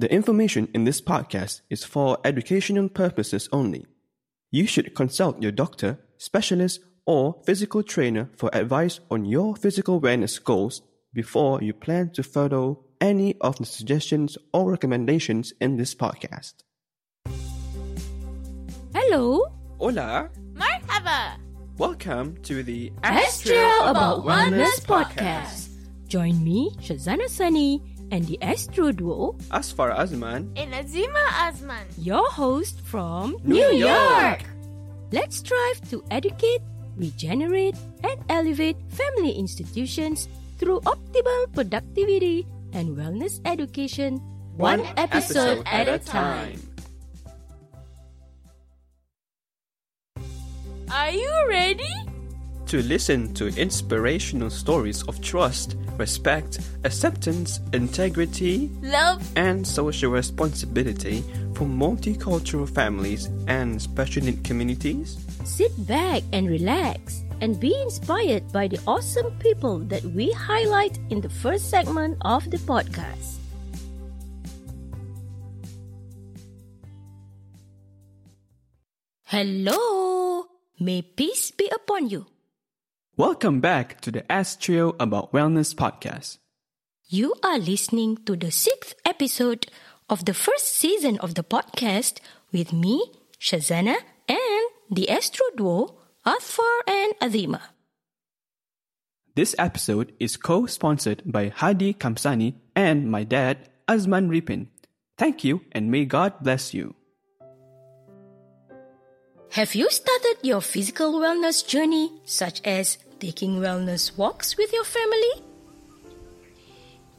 The information in this podcast is for educational purposes only. You should consult your doctor, specialist, or physical trainer for advice on your physical wellness goals before you plan to follow any of the suggestions or recommendations in this podcast. Hello, Hola! Marhaba! Welcome to the Astro About Wellness podcast. Join me, Syazana Sani, and the Astro Duo, Azfar Azman. And Azimah Azman. your host from New York. Let's strive to educate, regenerate, and elevate family institutions through optimal productivity and wellness education, one, episode, at a time. Are you ready? To listen to inspirational stories of trust, respect, acceptance, integrity, Love and social responsibility for multicultural families and special need communities? Sit back and relax and be inspired by the awesome people that we highlight in the first segment of the podcast. Hello! May peace be upon you. Welcome back to the Astro About Wellness podcast. You are listening to the sixth episode of the first season of the podcast with me, Syazana, and the Astro Duo, Azfar and Azimah. This episode is co sponsored by Hardi Kamsani and my dad, Azman Repin. Thank you and may God bless you. Have you started your physical wellness journey, such as taking wellness walks with your family?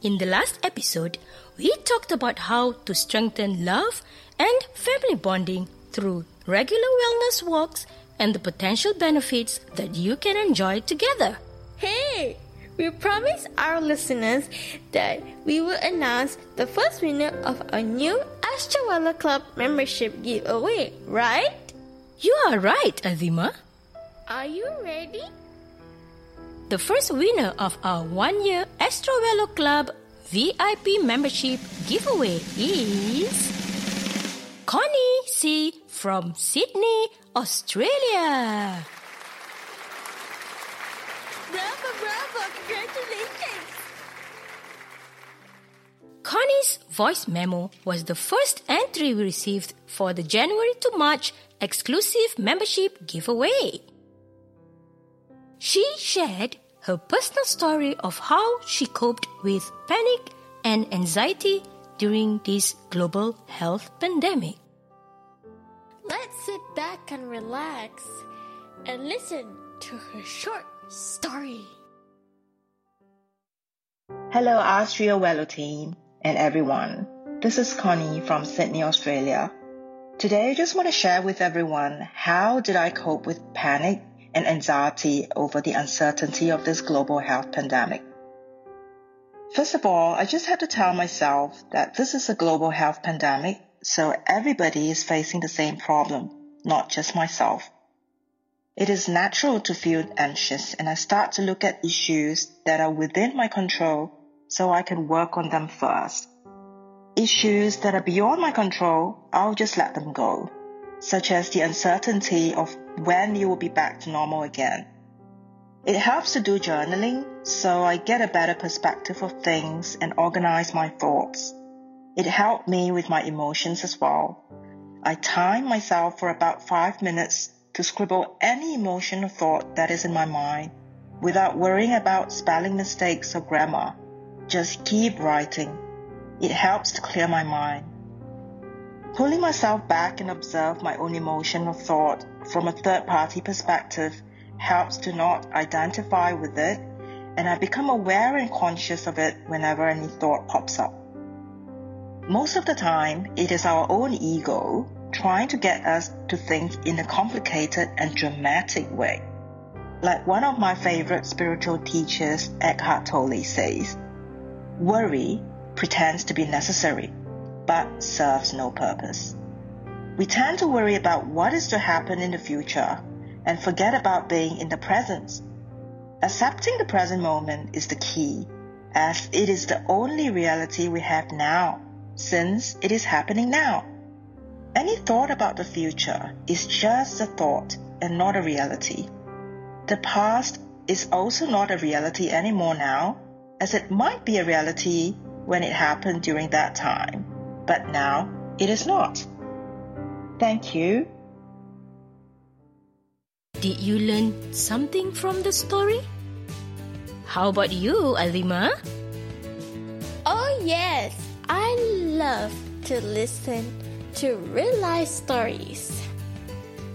In the last episode, we talked about how to strengthen love and family bonding through regular wellness walks and the potential benefits that you can enjoy together. Hey! We promised our listeners that we will announce the first winner of our new Astrowella Club membership giveaway, right? You are right, Azimah. Are you ready? The first winner of our one year Astrovelo Club VIP membership giveaway is Connie C. from Sydney, Australia. Bravo, bravo! Congratulations! Connie's voice memo was the first entry we received for the January to March exclusive membership giveaway. She shared her personal story of how she coped with panic and anxiety during this global health pandemic. Let's sit back and relax and listen to her short story. Hello, Astria Wello team and everyone. This is Connie from Sydney, Australia. Today, I just want to share with everyone how did I cope with panic and anxiety over the uncertainty of this global health pandemic. First of all, I just had to tell myself that this is a global health pandemic, so everybody is facing the same problem, not just myself. It is natural to feel anxious and I start to look at issues that are within my control so I can work on them first. Issues that are beyond my control, I'll just let them go, such as the uncertainty of when you will be back to normal again. It helps to do journaling so I get a better perspective of things and organize my thoughts. It helped me with my emotions as well. I time myself for about five minutes to scribble any emotion or thought that is in my mind without worrying about spelling mistakes or grammar. Just keep writing. It helps to clear my mind. Pulling myself back and observe my own emotion or thought from a third party perspective helps to not identify with it and I become aware and conscious of it whenever any thought pops up. Most of the time, it is our own ego trying to get us to think in a complicated and dramatic way. Like one of my favorite spiritual teachers, Eckhart Tolle, says, worry pretends to be necessary, but serves no purpose. We tend to worry about what is to happen in the future and forget about being in the present. Accepting the present moment is the key, as it is the only reality we have now since it is happening now. Any thought about the future is just a thought and not a reality. The past is also not a reality anymore now, as it might be a reality when it happened during that time, but now it is not. Thank you. Did you learn something from the story? How about you, Alima? Oh, yes. I love to listen to real life stories.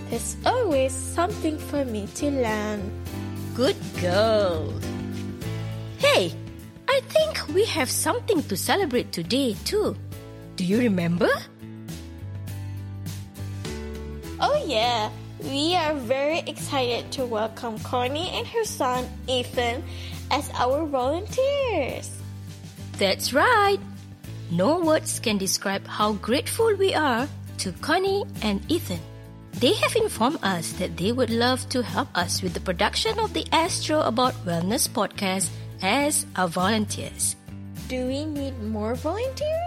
There's always something for me to learn. Good girl. Hey, I think we have something to celebrate today too. Do you remember? Oh, yeah. We are very excited to welcome Connie and her son Ethan as our volunteers. That's right. No words can describe how grateful we are to Connie and Ethan. They have informed us that they would love to help us with the production of the Astro About Wellness podcast as our volunteers. Do we need more volunteers?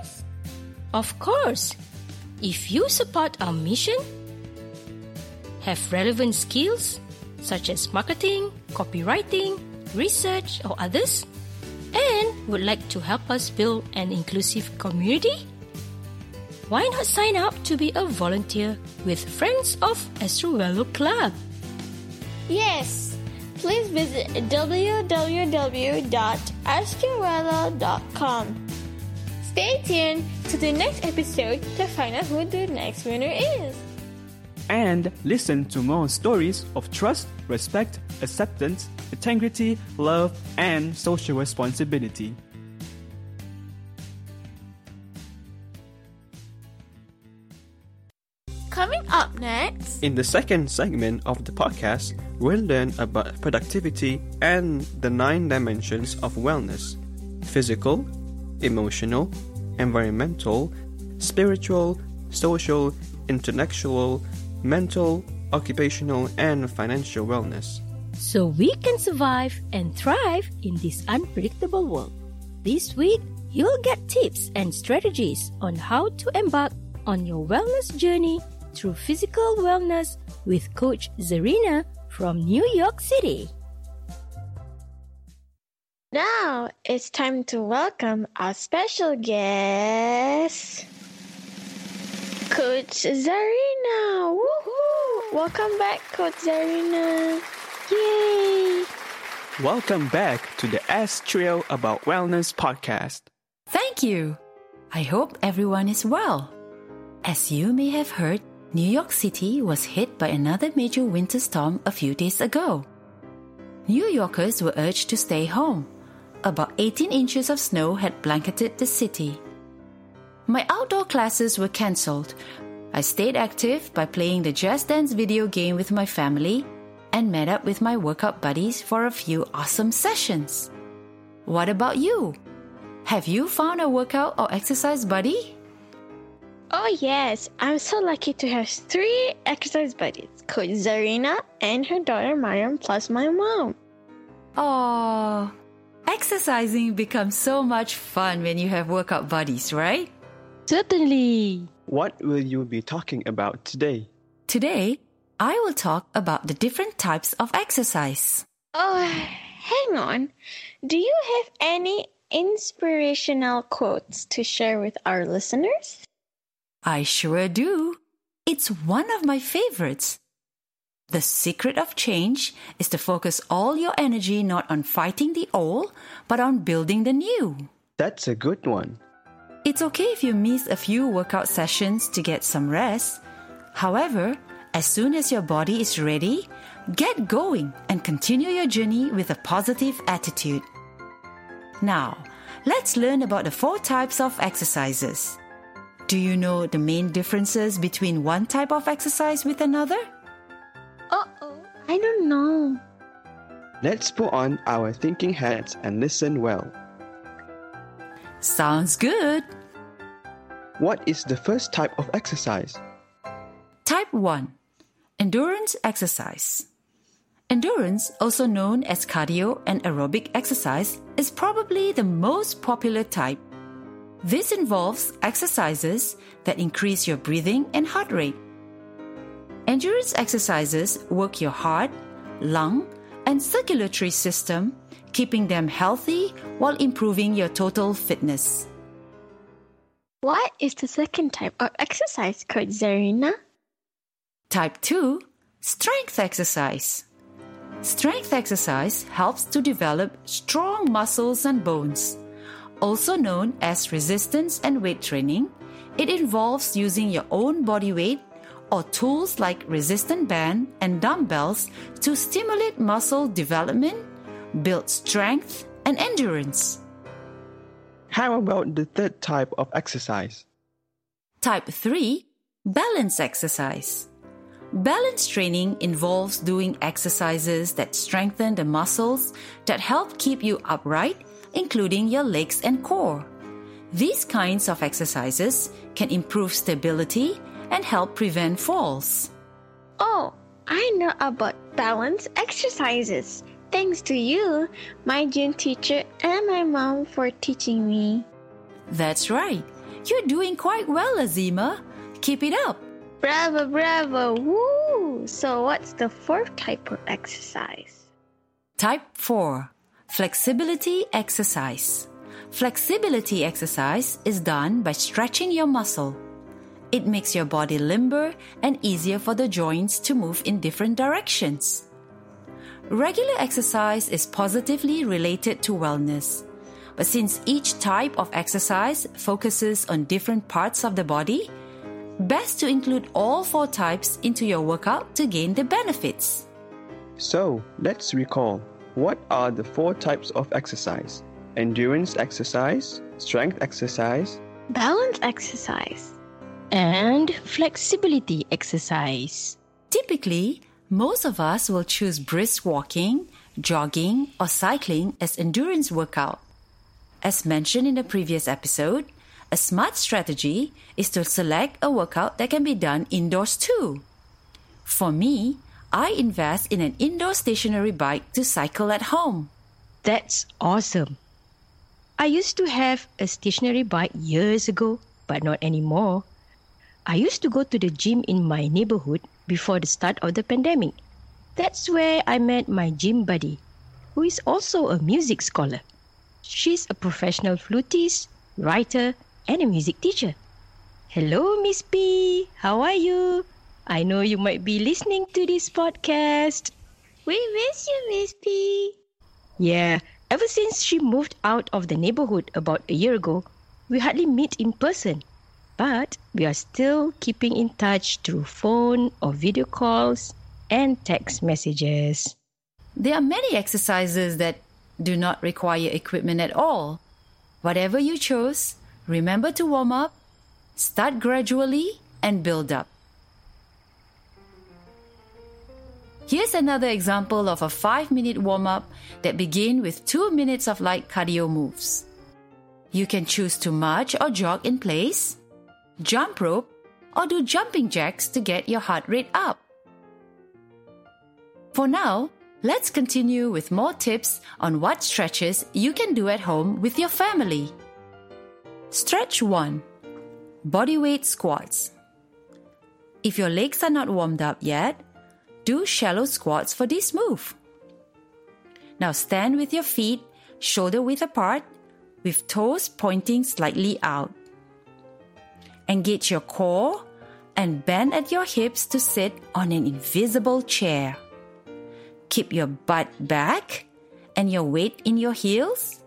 Of course, if you support our mission, have relevant skills such as marketing, copywriting, research, or others, and would like to help us build an inclusive community? Why not sign up to be a volunteer with Friends of Astruello Club? Yes. Please visit www.astruello.com. Stay tuned to the next episode to find out who the next winner is. And listen to more stories of trust, respect, acceptance, integrity, love, and social responsibility. Coming up next, In the second segment of the podcast, we'll learn about productivity and the nine dimensions of wellness physical, emotional, environmental, spiritual, social, intellectual, mental, occupational, and financial wellness. so we can survive and thrive in this unpredictable world. This week, you'll get tips and strategies on how to embark on your wellness journey through physical wellness with Coach Zarina from New York City. Now it's time to welcome our special guest, Coach Zarina. Woohoo! Welcome back, Coach Zarina. Yay! Welcome back to the S Trio About Wellness podcast. Thank you. I hope everyone is well. As you may have heard, New York City was hit by another major winter storm a few days ago. New Yorkers were urged to stay home. About 18 inches of snow had blanketed the city. My outdoor classes were cancelled. I stayed active by playing the Just Dance video game with my family and met up with my workout buddies for a few awesome sessions. What about you? Have you found a workout or exercise buddy? Oh, yes. I'm so lucky to have three exercise buddies Coach Zarina and her daughter Mariam, plus my mom. Oh, exercising becomes so much fun when you have workout buddies, right? Certainly. What will you be talking about today? Today, I will talk about the different types of exercise. Oh, hang on. Do you have any inspirational quotes to share with our listeners? I sure do. It's one of my favorites. The secret of change is to focus all your energy not on fighting the old, but on building the new. That's a good one. It's okay if you miss a few workout sessions to get some rest. However, as soon as your body is ready, get going and continue your journey with a positive attitude. Now, let's learn about the four types of exercises. Do you know the main differences between one type of exercise with another? Uh oh, I don't know. Let's put on our thinking hats and listen well. Sounds good. What is the first type of exercise? Type 1 Endurance exercise. Endurance, also known as cardio and aerobic exercise, is probably the most popular type. This involves exercises that increase your breathing and heart rate. Endurance exercises work your heart, lung, and circulatory system, keeping them healthy while improving your total fitness. What is the second type of exercise, Coach Zarina? Type 2 Strength exercise. Strength exercise helps to develop strong muscles and bones. Also known as resistance and weight training, it involves using your own body weight or tools like resistant band and dumbbells to stimulate muscle development, build strength and endurance. How about the third type of exercise? Type 3 Balance exercise. Balance training involves doing exercises that strengthen the muscles that help keep you upright, including your legs and core. These kinds of exercises can improve stability and help prevent falls. Oh, I know about balance exercises. Thanks to you, my gym teacher, and my mom for teaching me. That's right. You're doing quite well, Azimah. Keep it up. Bravo, bravo, woo! So, what's the fourth type of exercise? Type 4 Flexibility exercise. Flexibility exercise is done by stretching your muscle. It makes your body limber and easier for the joints to move in different directions. Regular exercise is positively related to wellness. But since each type of exercise focuses on different parts of the body, best to include all four types into your workout to gain the benefits. So, let's recall what are the four types of exercise? Endurance exercise, strength exercise, Balance exercise. And flexibility exercise. Typically, most of us will choose brisk walking, jogging, or cycling as endurance workout. As mentioned in the previous episode, a smart strategy is to select a workout that can be done indoors too. For me, I invest in an indoor stationary bike to cycle at home. That's awesome. I used to have a stationary bike years ago, but not anymore. I used to go to the gym in my neighborhood before the start of the pandemic. That's where I met my gym buddy, who is also a music scholar. She's a professional flutist, writer, and a music teacher. Hello, Miss P. How are you? I know you might be listening to this podcast. We miss you, Miss P. Yeah, ever since she moved out of the neighborhood about a year ago, we hardly meet in person. But we are still keeping in touch through phone or video calls and text messages. There are many exercises that do not require equipment at all. Whatever you chose, remember to warm up, start gradually, and build up. Here's another example of a 5 minute warm up that begin with 2 minutes of light cardio moves. You can choose to march or jog in place, jump rope, or do jumping jacks to get your heart rate up. For now, let's continue with more tips on what stretches you can do at home with your family. Stretch 1 Bodyweight squats. If your legs are not warmed up yet, do shallow squats for this move. Now stand with your feet shoulder width apart with toes pointing slightly out. Engage your core and bend at your hips to sit on an invisible chair. Keep your butt back and your weight in your heels.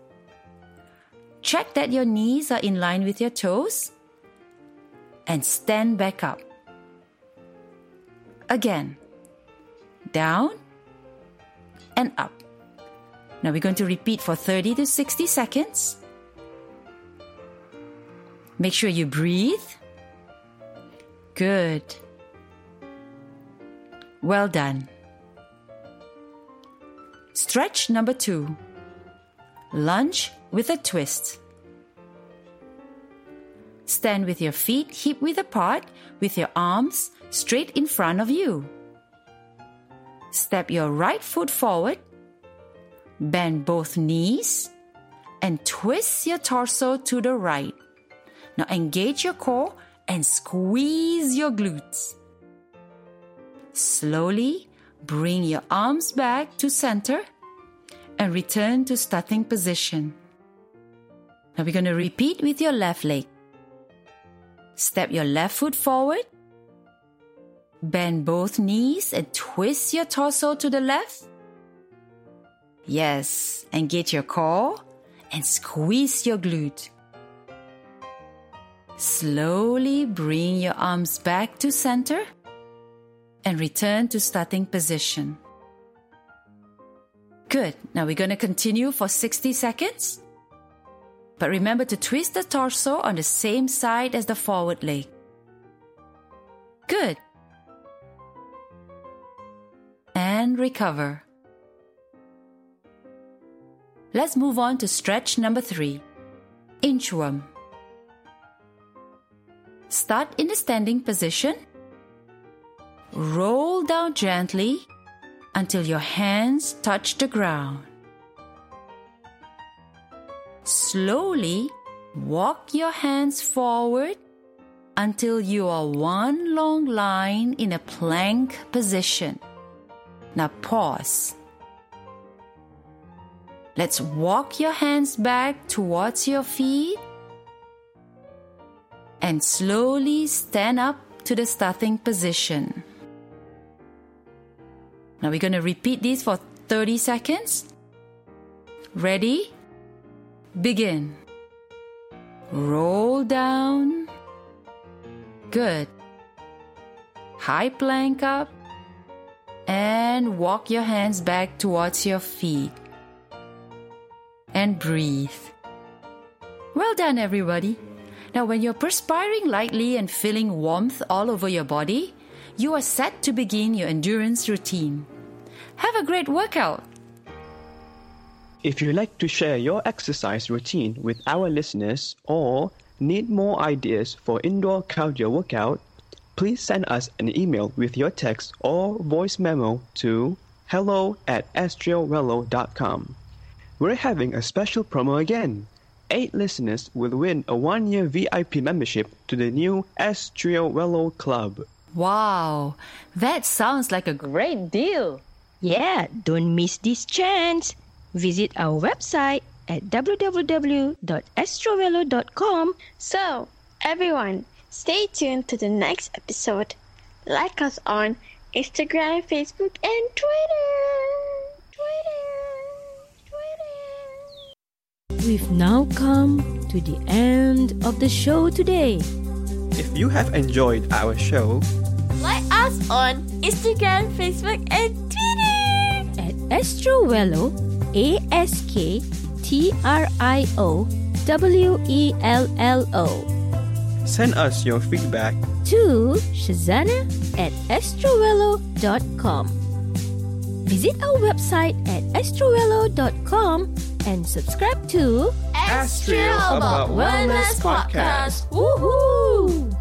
Check that your knees are in line with your toes and stand back up. Again, down and up. Now we're going to repeat for 30 to 60 seconds. Make sure you breathe. Good. Well done. Stretch number two. Lunge with a twist. Stand with your feet hip width apart with your arms straight in front of you. Step your right foot forward. Bend both knees and twist your torso to the right. Now engage your core and squeeze your glutes. Slowly bring your arms back to center and return to starting position. Now we're going to repeat with your left leg. Step your left foot forward. Bend both knees and twist your torso to the left. Yes, engage your core and squeeze your glute. Slowly bring your arms back to center and return to starting position. Good. Now we're going to continue for 60 seconds. But remember to twist the torso on the same side as the forward leg. Good. And recover. Let's move on to stretch number three inchworm. Start in the standing position. Roll down gently until your hands touch the ground. Slowly walk your hands forward until you are one long line in a plank position. Now pause. Let's walk your hands back towards your feet and slowly stand up to the starting position. Now we're going to repeat this for 30 seconds. Ready? Begin. Roll down. Good. High plank up. And walk your hands back towards your feet. And breathe. Well done, everybody. Now, when you're perspiring lightly and feeling warmth all over your body, you are set to begin your endurance routine. Have a great workout! If you'd like to share your exercise routine with our listeners or need more ideas for indoor cardio workout, please send us an email with your text or voice memo to hello at astriowello.com. We're having a special promo again. Eight listeners will win a one-year VIP membership to the new Astrio Wello Club. Wow, that sounds like a great deal. Yeah, don't miss this chance. Visit our website at www.astrovelo.com. So, everyone, stay tuned to the next episode. Like us on Instagram, Facebook, and Twitter. Twitter. Twitter. We've now come to the end of the show today. If you have enjoyed our show, Like us on Instagram, Facebook, and Twitter. At Astrovelo, A S K T R I O W E L L O. send us your feedback to Syazana at astrovelo.com. Visit our website at astrovelo.com and subscribe to Astro About Wellness Podcast. Woohoo!